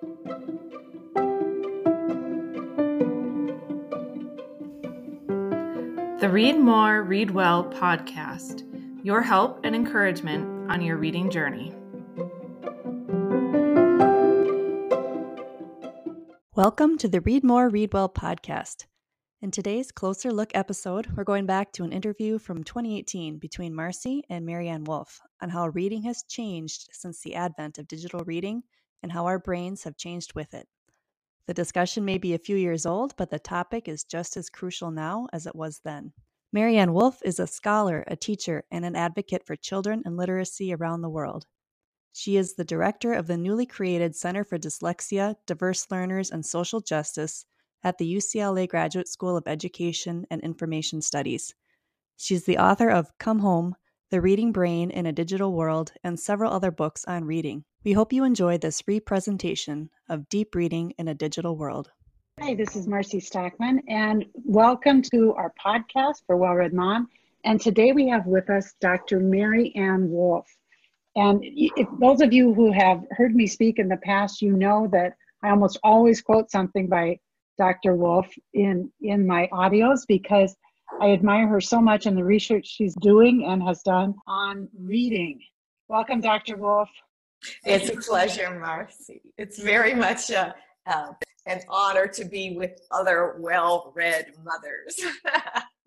The Read More, Read Well podcast, your help and encouragement on your reading journey. Welcome to the Read More, Read Well podcast. In today's closer look episode, we're going back to an interview from 2018 between Marcie and Maryanne Wolf on how reading has changed since the advent of digital reading and how our brains have changed with it. The discussion may be a few years old, but the topic is just as crucial now as it was then. Maryanne Wolf is a scholar, a teacher, and an advocate for children and literacy around the world. She is the director of the newly created Center for Dyslexia, Diverse Learners, and Social Justice at the UCLA Graduate School of Education and Information Studies. She's the author of Come Home The Reading Brain in a Digital World and several other books on reading. We hope you enjoy this free representation of deep reading in a digital world. Hi, this is Marcie Stokman, and welcome to our podcast for Well Read Mom. And today we have with us Dr. Maryanne Wolf. And if those of you who have heard me speak in the past, you know that I almost always quote something by Dr. Wolf in, in my audios because I admire her so much and the research she's doing and has done on reading. Welcome, Dr. Wolf. It's a pleasure, Marcie. It's very much a, uh, an honor to be with other well read mothers.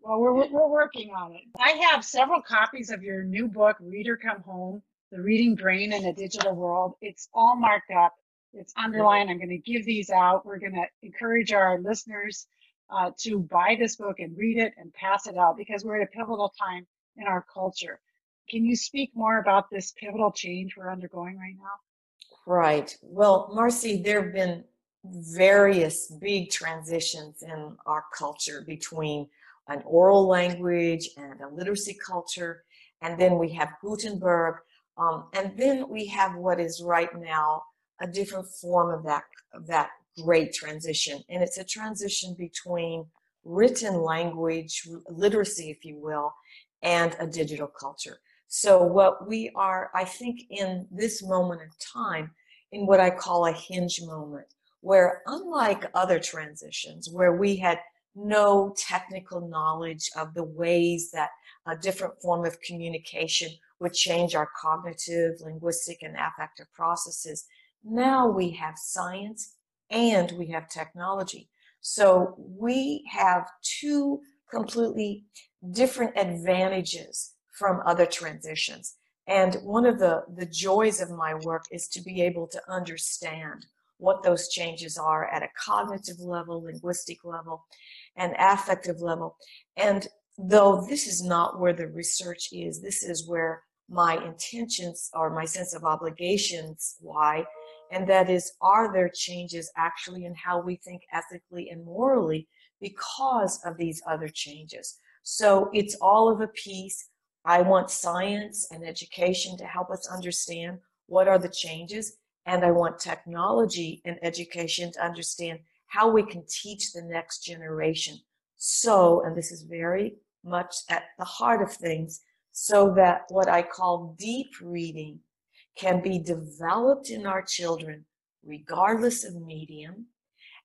well, we're, we're working on it. I have several copies of your new book, Reader Come Home The Reading Brain in a Digital World. It's all marked up, it's underlined. I'm going to give these out. We're going to encourage our listeners uh, to buy this book and read it and pass it out because we're at a pivotal time in our culture. Can you speak more about this pivotal change we're undergoing right now? Right. Well, Marcie, there have been various big transitions in our culture between an oral language and a literacy culture. And then we have Gutenberg. Um, and then we have what is right now a different form of that, of that great transition. And it's a transition between written language, literacy, if you will, and a digital culture. So, what we are, I think, in this moment of time, in what I call a hinge moment, where unlike other transitions, where we had no technical knowledge of the ways that a different form of communication would change our cognitive, linguistic, and affective processes, now we have science and we have technology. So we have two completely different advantages from other transitions. And one of the, the joys of my work is to be able to understand what those changes are at a cognitive level, linguistic level, and affective level. And though this is not where the research is, this is where my intentions or my sense of obligations lie. And that is, are there changes actually in how we think ethically and morally because of these other changes? So it's all of a piece. I want science and education to help us understand what are the changes. And I want technology and education to understand how we can teach the next generation. So, and this is very much at the heart of things, so that what I call deep reading can be developed in our children regardless of medium,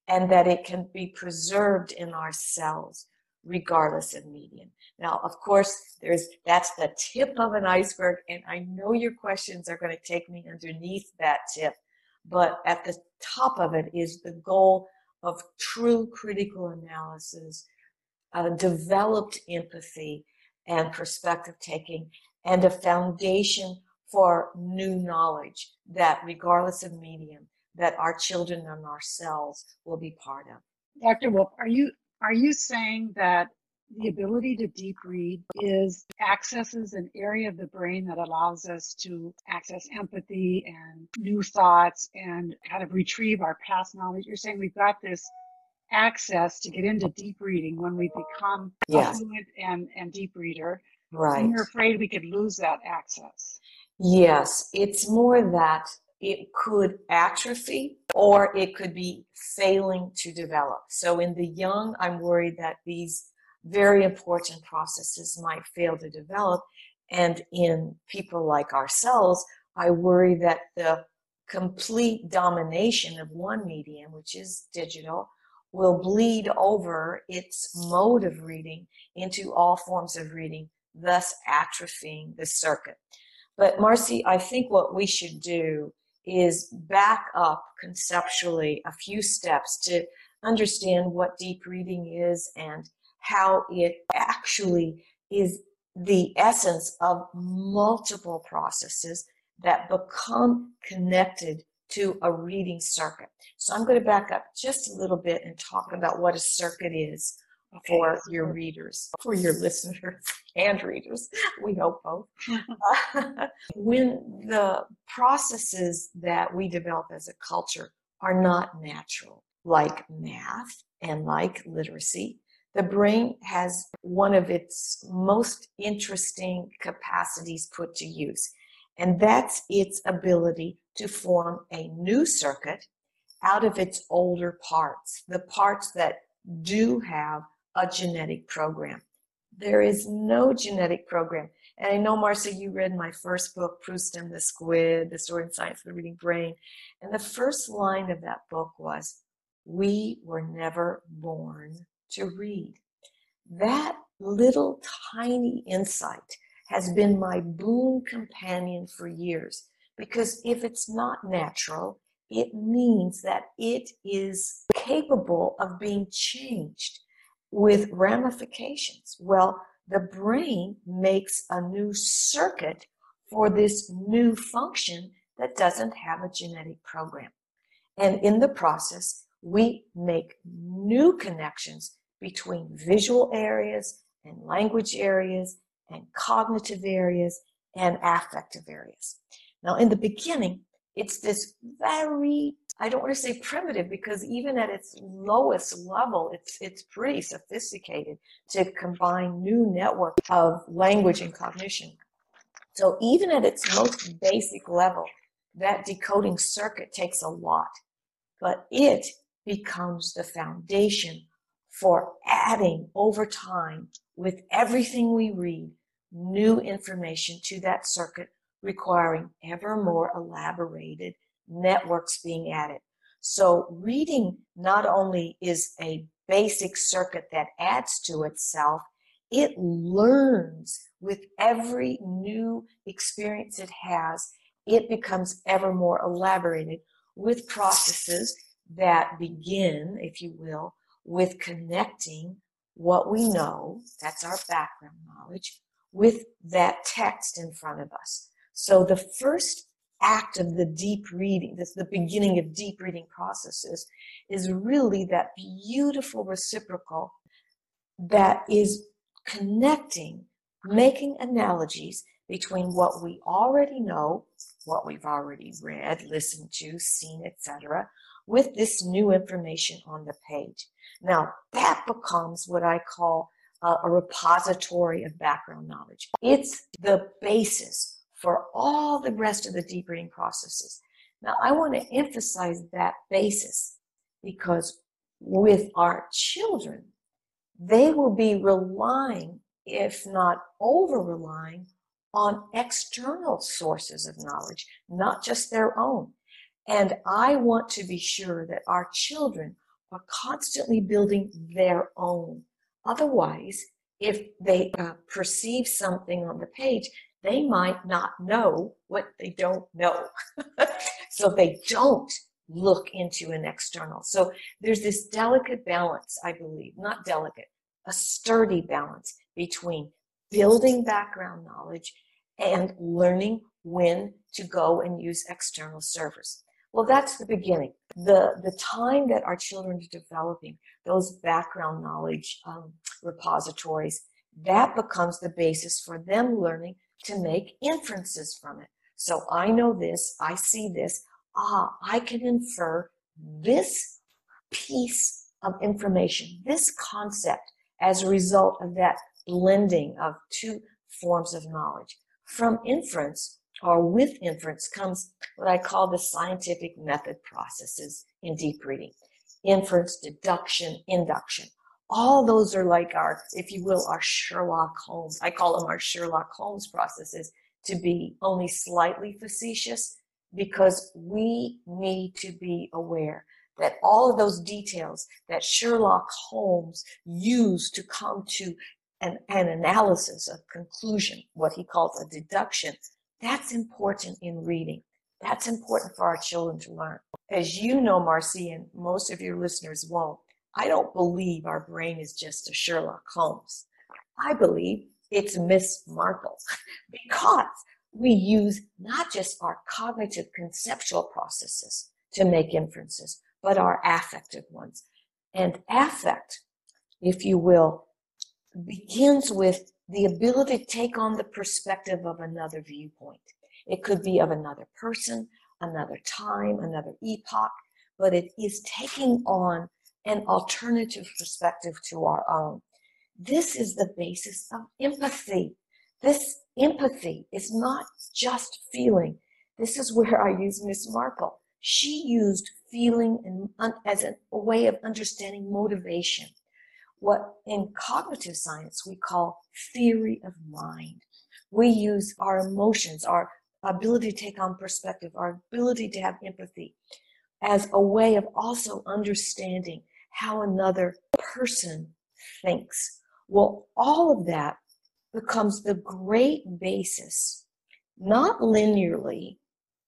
and that it can be preserved in our cells regardless of medium. Now, of course, there's that's the tip of an iceberg, and I know your questions are going to take me underneath that tip. But at the top of it is the goal of true critical analysis, uh, developed empathy and perspective taking, and a foundation for new knowledge that, regardless of medium, that our children and ourselves will be part of. Dr. Wolf, are you are you saying that the ability to deep read is accesses an area of the brain that allows us to access empathy and new thoughts and kind of retrieve our past knowledge. You're saying we've got this access to get into deep reading when we become yes. fluent and, and deep reader. Right. And you're afraid we could lose that access. Yes, it's more that it could atrophy or it could be failing to develop. So in the young, I'm worried that these very important processes might fail to develop. And in people like ourselves, I worry that the complete domination of one medium, which is digital, will bleed over its mode of reading into all forms of reading, thus atrophying the circuit. But Marcie, I think what we should do is back up conceptually a few steps to understand what deep reading is and how it actually is the essence of multiple processes that become connected to a reading circuit. So I'm going to back up just a little bit and talk about what a circuit is. For your readers, for your listeners and readers. We hope both. when the processes that we develop as a culture are not natural, like math and like literacy, the brain has one of its most interesting capacities put to use, and that's its ability to form a new circuit out of its older parts, the parts that do have a genetic program. There is no genetic program. And I know, Marcia, you read my first book, Proust and the Squid, The Story and Science of the Reading Brain. And the first line of that book was, We were never born to read. That little tiny insight has been my boon companion for years because if it's not natural, it means that it is capable of being changed with ramifications. Well, the brain makes a new circuit for this new function that doesn't have a genetic program. And in the process, we make new connections between visual areas and language areas and cognitive areas and affective areas. Now, in the beginning, it's this very, I don't want to say primitive because even at its lowest level, it's, it's pretty sophisticated to combine new network of language and cognition. So even at its most basic level, that decoding circuit takes a lot, but it becomes the foundation for adding over time with everything we read new information to that circuit requiring ever more elaborated networks being added. So reading not only is a basic circuit that adds to itself, it learns with every new experience it has. It becomes ever more elaborated with processes that begin, if you will, with connecting what we know, that's our background knowledge, with that text in front of us. So the first act of the deep reading, this the beginning of deep reading processes, is really that beautiful reciprocal that is connecting, making analogies between what we already know, what we've already read, listened to, seen, etc., with this new information on the page. Now, that becomes what I call a, a repository of background knowledge. It's the basis for all the rest of the deep reading processes. Now, I want to emphasize that basis because with our children, they will be relying, if not over relying, on external sources of knowledge, not just their own. And I want to be sure that our children are constantly building their own. Otherwise, if they uh, perceive something on the page, they might not know what they don't know. so they don't look into an external. So there's this delicate balance, I believe, not delicate, a sturdy balance between building background knowledge and learning when to go and use external servers. Well, that's the beginning. The, the time that our children are developing those background knowledge um, repositories, that becomes the basis for them learning to make inferences from it. So I know this, I see this, ah, I can infer this piece of information, this concept as a result of that blending of two forms of knowledge. From inference or with inference comes what I call the scientific method processes in deep reading. Inference, deduction, induction all those are like our, if you will, our Sherlock Holmes. I call them our Sherlock Holmes processes to be only slightly facetious. because we need to be aware that all of those details that Sherlock Holmes used to come to an, an analysis, a conclusion, what he calls a deduction, that's important in reading. That's important for our children to learn. As you know, Marcie, and most of your listeners won't, I don't believe our brain is just a Sherlock Holmes. I believe it's Miss Marple because we use not just our cognitive conceptual processes to make inferences, but our affective ones. And affect, if you will, begins with the ability to take on the perspective of another viewpoint. It could be of another person, another time, another epoch, but it is taking on an alternative perspective to our own. This is the basis of empathy. This empathy is not just feeling. This is where I use Miss Marple. She used feeling as a way of understanding motivation. What in cognitive science we call theory of mind. We use our emotions, our ability to take on perspective, our ability to have empathy as a way of also understanding how another person thinks. Well, all of that becomes the great basis, not linearly,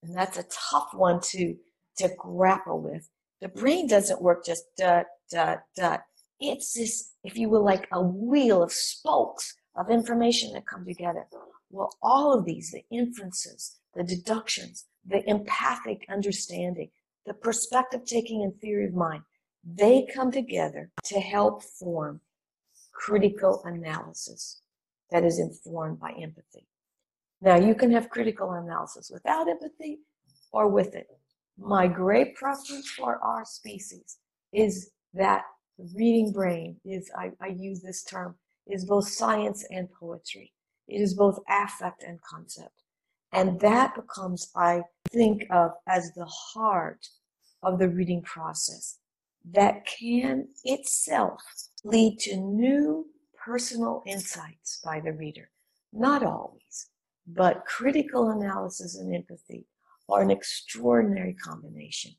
and that's a tough one to, to grapple with. The brain doesn't work just dot, dot, dot. It's this, if you will, like a wheel of spokes of information that come together. Well, all of these, the inferences, the deductions, the empathic understanding, the perspective taking and theory of mind, they come together to help form critical analysis that is informed by empathy. Now, you can have critical analysis without empathy or with it. My great preference for our species is that the reading brain is, I, I use this term, is both science and poetry. It is both affect and concept. And that becomes, I think of as the heart of the reading process that can itself lead to new personal insights by the reader. Not always, but critical analysis and empathy are an extraordinary combination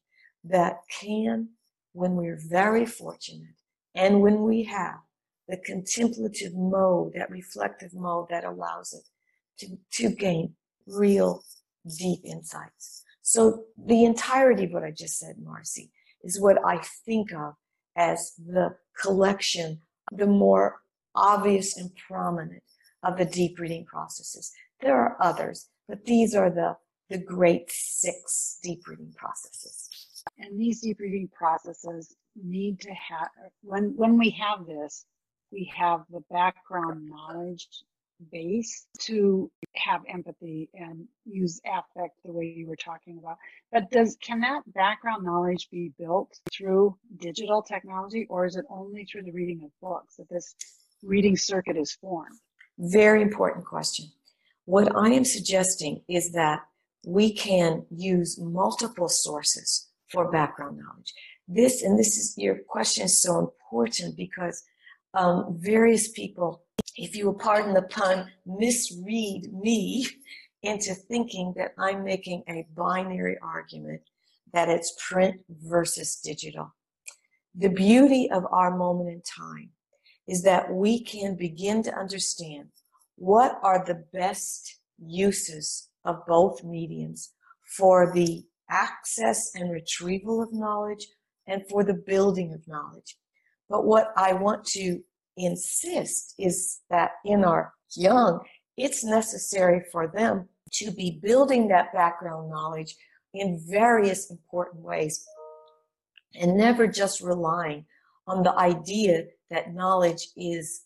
that can, when we're very fortunate and when we have the contemplative mode, that reflective mode that allows it to, to gain real deep insights. So the entirety of what I just said, Marcie, is what I think of as the collection, the more obvious and prominent of the deep reading processes. There are others, but these are the, the great six deep reading processes. And these deep reading processes need to have, when, when we have this, we have the background knowledge base to have empathy and use affect the way you were talking about. But does can that background knowledge be built through digital technology or is it only through the reading of books that this reading circuit is formed? Very important question. What I am suggesting is that we can use multiple sources for background knowledge. This, and this is your question is so important because um, various people, if you will pardon the pun, misread me into thinking that I'm making a binary argument that it's print versus digital. The beauty of our moment in time is that we can begin to understand what are the best uses of both mediums for the access and retrieval of knowledge and for the building of knowledge. But what I want to insist is that in our young, it's necessary for them to be building that background knowledge in various important ways and never just relying on the idea that knowledge is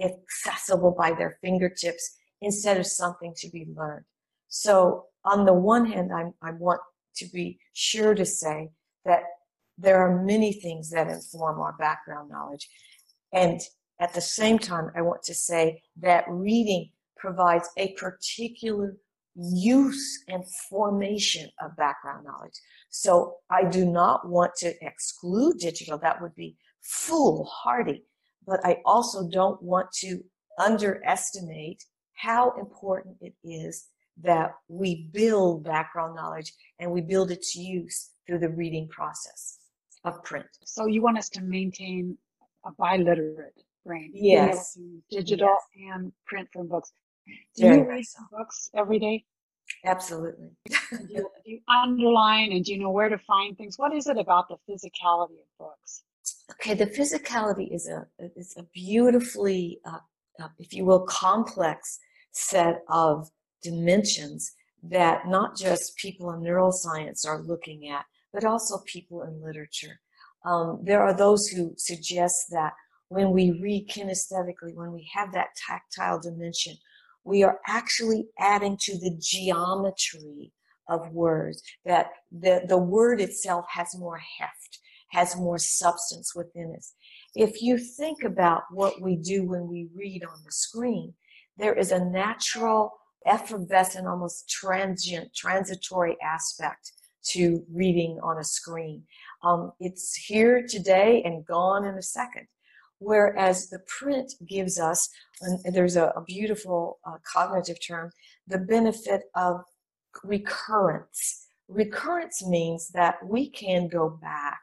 accessible by their fingertips instead of something to be learned. So on the one hand, I, I want to be sure to say that there are many things that inform our background knowledge. And at the same time, I want to say that reading provides a particular use and formation of background knowledge. So I do not want to exclude digital. That would be foolhardy. But I also don't want to underestimate how important it is that we build background knowledge and we build its use through the reading process of print. So you want us to maintain a biliterate brain. Yes. Digital yes. and print from books. Do Very you read nice. books every day? Absolutely. do, you, do you underline and do you know where to find things? What is it about the physicality of books? Okay, the physicality is a is a beautifully, uh, uh, if you will, complex set of dimensions that not just people in neuroscience are looking at, but also people in literature. Um, there are those who suggest that when we read kinesthetically, when we have that tactile dimension, we are actually adding to the geometry of words, that the, the word itself has more heft, has more substance within it. If you think about what we do when we read on the screen, there is a natural, effervescent, almost transient, transitory aspect to reading on a screen. Um, it's here today and gone in a second. Whereas the print gives us, and there's a, a beautiful uh, cognitive term, the benefit of recurrence. Recurrence means that we can go back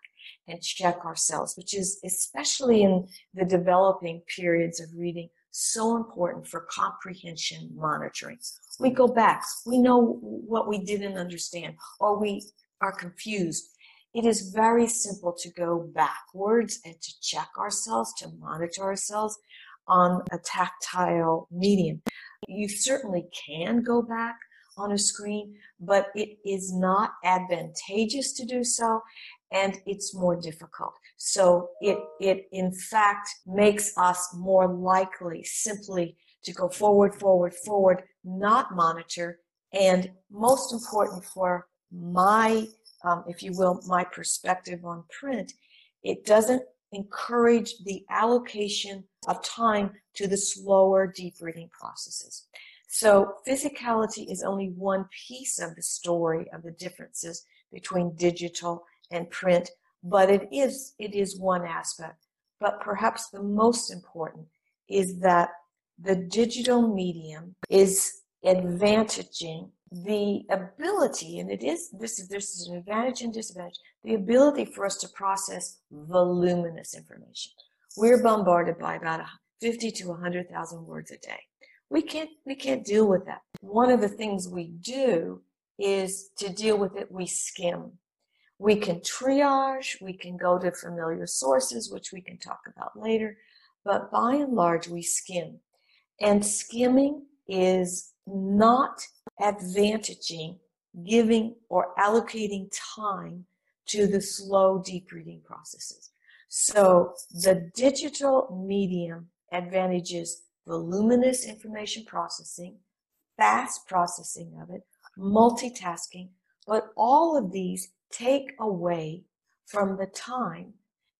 and check ourselves, which is especially in the developing periods of reading so important for comprehension monitoring. We go back, we know what we didn't understand, or we are confused. It is very simple to go backwards and to check ourselves, to monitor ourselves on a tactile medium. You certainly can go back on a screen, but it is not advantageous to do so and it's more difficult. So it, it in fact makes us more likely simply to go forward, forward, forward, not monitor. And most important for my, um, if you will, my perspective on print, it doesn't encourage the allocation of time to the slower deep reading processes. So physicality is only one piece of the story of the differences between digital and print, but it is it is one aspect. But perhaps the most important is that the digital medium is advantaging the ability, and it is this is this is an advantage and disadvantage, the ability for us to process voluminous information. We're bombarded by about 50 to 100,000 words a day. We can't we can't deal with that. One of the things we do is to deal with it, we skim. We can triage, we can go to familiar sources, which we can talk about later, but by and large, we skim. And skimming is not advantaging giving or allocating time to the slow deep reading processes. So the digital medium advantages voluminous information processing, fast processing of it, multitasking, but all of these take away from the time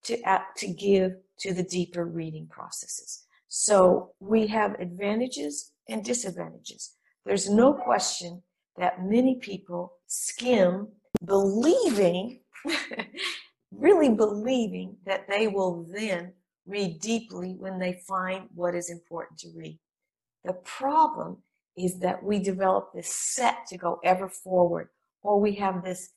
to, to give to the deeper reading processes. So we have advantages and disadvantages. There's no question that many people skim believing, really believing that they will then read deeply when they find what is important to read. The problem is that we develop this set to go ever forward, or we have this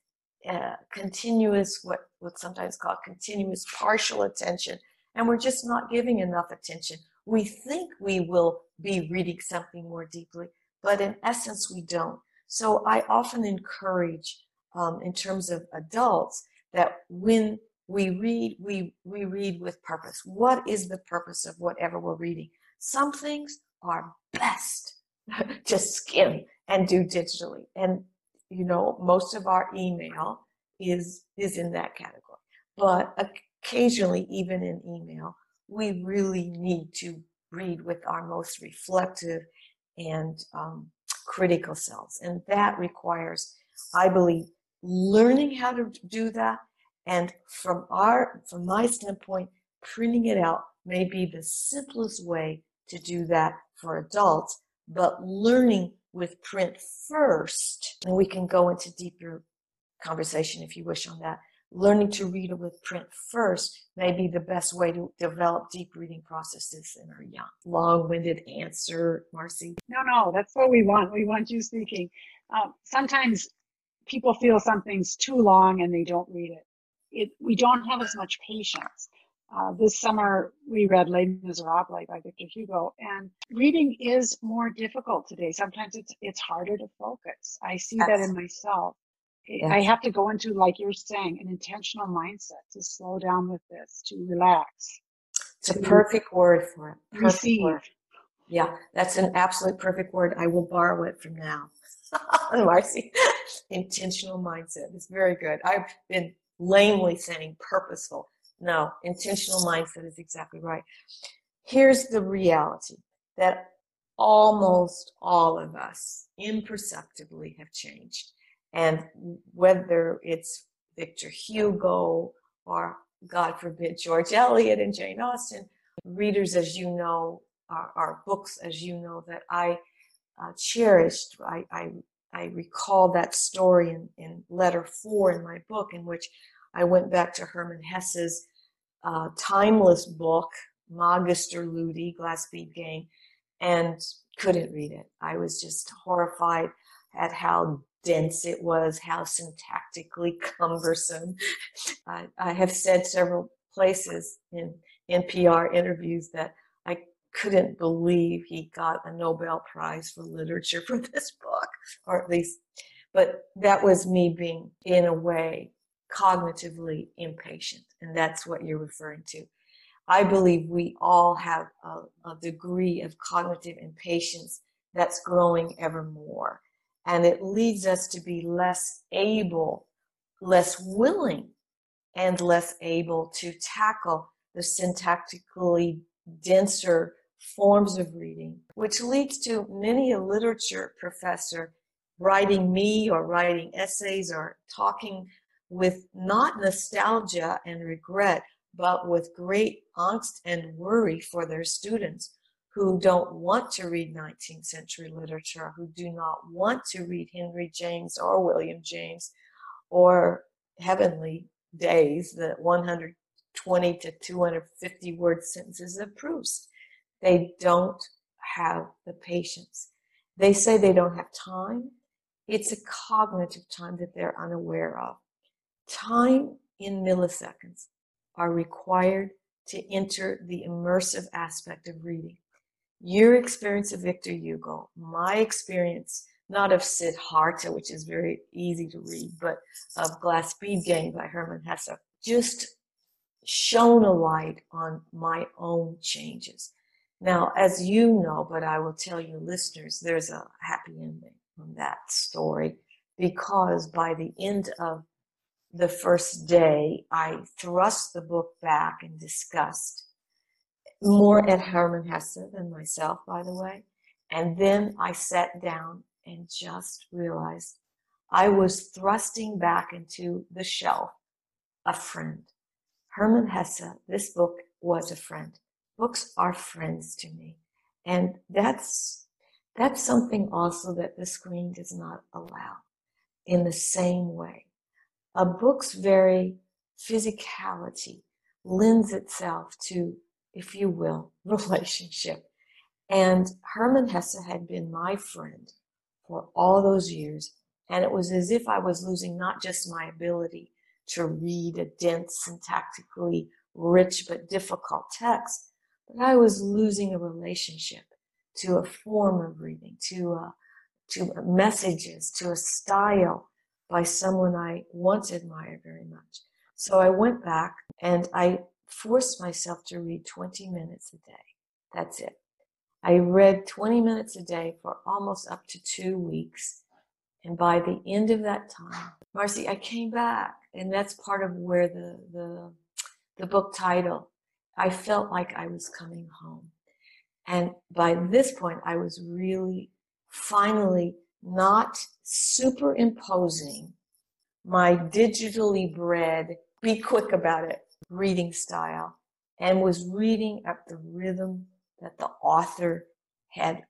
uh, continuous, what what's sometimes called continuous partial attention, and we're just not giving enough attention. We think we will be reading something more deeply, but in essence, we don't. So I often encourage, um, in terms of adults, that when we read, we, we read with purpose. What is the purpose of whatever we're reading? Some things are best to skim and do digitally. And, you know, most of our email is, is in that category. But occasionally, even in email, we really need to read with our most reflective and um, critical cells. And that requires, I believe, learning how to do that and from our, from my standpoint, printing it out may be the simplest way to do that for adults, but learning with print first, and we can go into deeper conversation if you wish on that. Learning to read with print first may be the best way to develop deep reading processes in our young. Long-winded answer, Marcie. No, no, that's what we want. We want you speaking. Um, sometimes people feel something's too long and they don't read it. it we don't have as much patience. Uh, this summer, we read Les Miserables by Victor Hugo, and reading is more difficult today. Sometimes it's it's harder to focus. I see that in myself. Yes. I have to go into, like you're saying, an intentional mindset to slow down with this, to relax. It's a perfect word for it. Perfect receive. Word. Yeah, that's an absolute perfect word. I will borrow it from now. Oh, Marcie, intentional mindset is very good. I've been lamely saying purposeful. No, intentional mindset is exactly right. Here's the reality that almost all of us imperceptibly have changed. And whether it's Victor Hugo or, God forbid, George Eliot and Jane Austen, readers, as you know, are, are books, as you know, that I uh, cherished. I, I, I recall that story in, in letter four in my book, in which I went back to Hermann Hesse's uh, timeless book, Magister Ludi, Glass Bead Game, and couldn't read it. I was just horrified at how dense it was, how syntactically cumbersome. I, I have said several places in NPR interviews that I couldn't believe he got a Nobel Prize for literature for this book, or at least, but that was me being, in a way, cognitively impatient. And that's what you're referring to. I believe we all have a, a degree of cognitive impatience that's growing ever more. And it leads us to be less able, less willing, and less able to tackle the syntactically denser forms of reading, which leads to many a literature professor writing me or writing essays or talking with not nostalgia and regret, but with great angst and worry for their students who don't want to read 19th century literature, who do not want to read Henry James or William James or Heavenly Days, the 120 to 250 word sentences of Proust. They don't have the patience. They say they don't have time. It's a cognitive time that they're unaware of. Time in milliseconds are required to enter the immersive aspect of reading your experience of Victor Hugo, my experience, not of Siddhartha, which is very easy to read, but of Glass Bead Game by Hermann Hesse, just shone a light on my own changes. Now, as you know, but I will tell you listeners, there's a happy ending on that story because by the end of the first day, I thrust the book back in disgust more at Hermann Hesse than myself, by the way. And then I sat down and just realized I was thrusting back into the shelf a friend. Hermann Hesse, this book was a friend. Books are friends to me. And that's, that's something also that the screen does not allow in the same way. A book's very physicality lends itself to if you will, relationship. And Hermann Hesse had been my friend for all those years. And it was as if I was losing not just my ability to read a dense, syntactically rich but difficult text, but I was losing a relationship to a form of reading, to to messages, to a style by someone I once admired very much. So I went back and I forced myself to read 20 minutes a day. That's it. I read 20 minutes a day for almost up to two weeks. And by the end of that time, Marcie, I came back. And that's part of where the, the, the book title, I felt like I was coming home. And by this point, I was really finally not superimposing my digitally bred, be quick about it reading style and was reading at the rhythm that the author had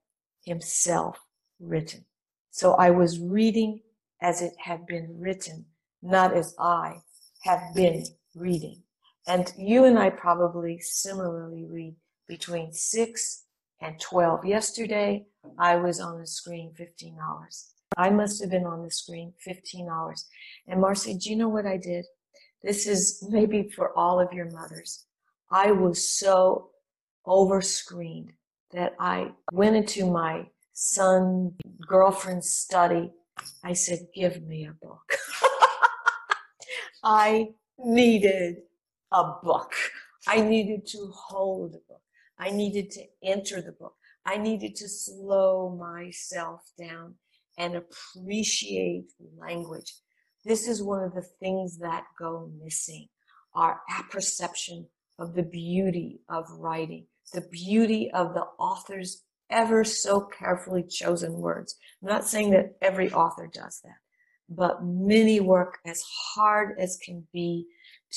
himself written. So I was reading as it had been written, not as I have been reading. And you and I probably similarly read between 6 and 12. Yesterday, I was on the screen 15 hours. I must have been on the screen 15 hours. And Marcie, do you know what I did? This is maybe for all of your mothers. I was so over screened that I went into my son girlfriend's study. I said, give me a book. I needed a book. I needed to hold a book. I needed to enter the book. I needed to slow myself down and appreciate language. This is one of the things that go missing our apperception of the beauty of writing, the beauty of the author's ever so carefully chosen words. I'm not saying that every author does that, but many work as hard as can be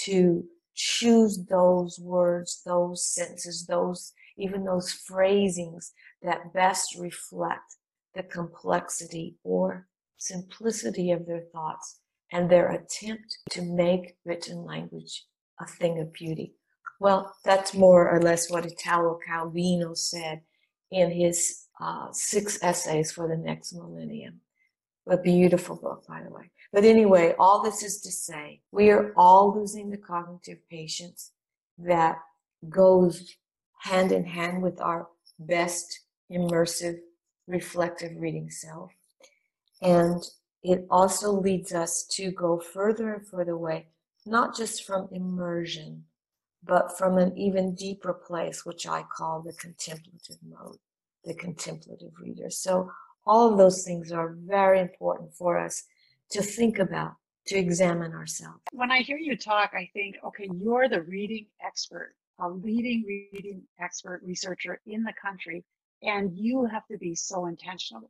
to choose those words, those sentences, those, even those phrasings that best reflect the complexity or simplicity of their thoughts and their attempt to make written language a thing of beauty. Well, that's more or less what Italo Calvino said in his uh, six essays for the next millennium. A beautiful book, by the way. But anyway, all this is to say, we are all losing the cognitive patience that goes hand in hand with our best immersive, reflective reading self. And it also leads us to go further and further away, not just from immersion, but from an even deeper place, which I call the contemplative mode, the contemplative reader. So all of those things are very important for us to think about, to examine ourselves. When I hear you talk, I think, okay, you're the reading expert, a leading reading expert researcher in the country, and you have to be so intentional,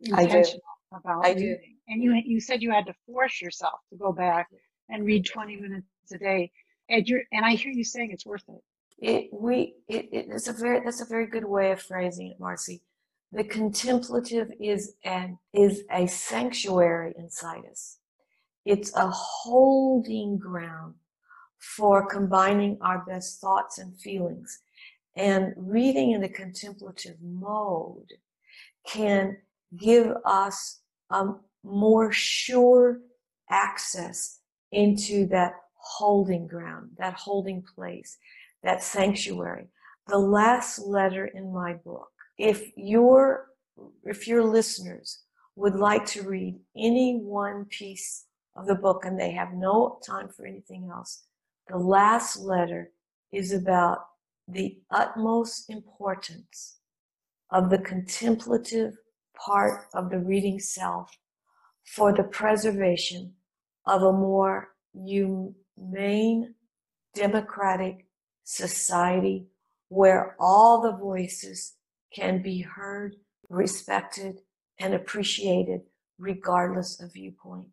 intentional about I reading. do. And you you said you had to force yourself to go back and read 20 minutes a day. And you're and I hear you saying it's worth it. It we it, it, it's a very that's a very good way of phrasing it, Marcie. The contemplative is an is a sanctuary inside us. It's a holding ground for combining our best thoughts and feelings. And reading in the contemplative mode can give us a more sure access into that holding ground, that holding place, that sanctuary. The last letter in my book, if your, if your listeners would like to read any one piece of the book and they have no time for anything else, the last letter is about the utmost importance of the contemplative part of the reading self for the preservation of a more humane, democratic society where all the voices can be heard, respected, and appreciated regardless of viewpoint.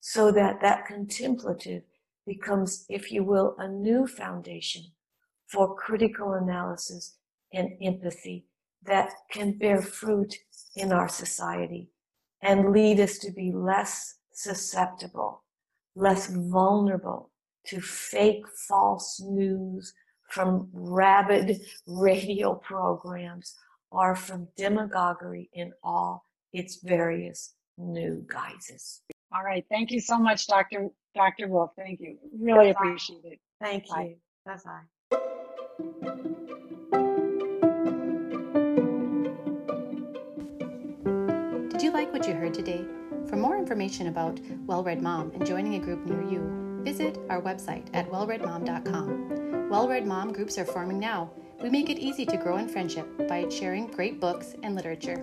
So that that contemplative becomes, if you will, a new foundation for critical analysis and empathy that can bear fruit in our society and lead us to be less susceptible, less vulnerable to fake false news from rabid radio programs or from demagoguery in all its various new guises. All right. Thank you so much, Dr. Dr. Wolf. Thank you. Really appreciate it. Thank Bye. you. Bye bye. What you heard today? For more information about Well Read Mom and joining a group near you, visit our website at wellreadmom.com. Well Read Mom groups are forming now. We make it easy to grow in friendship by sharing great books and literature.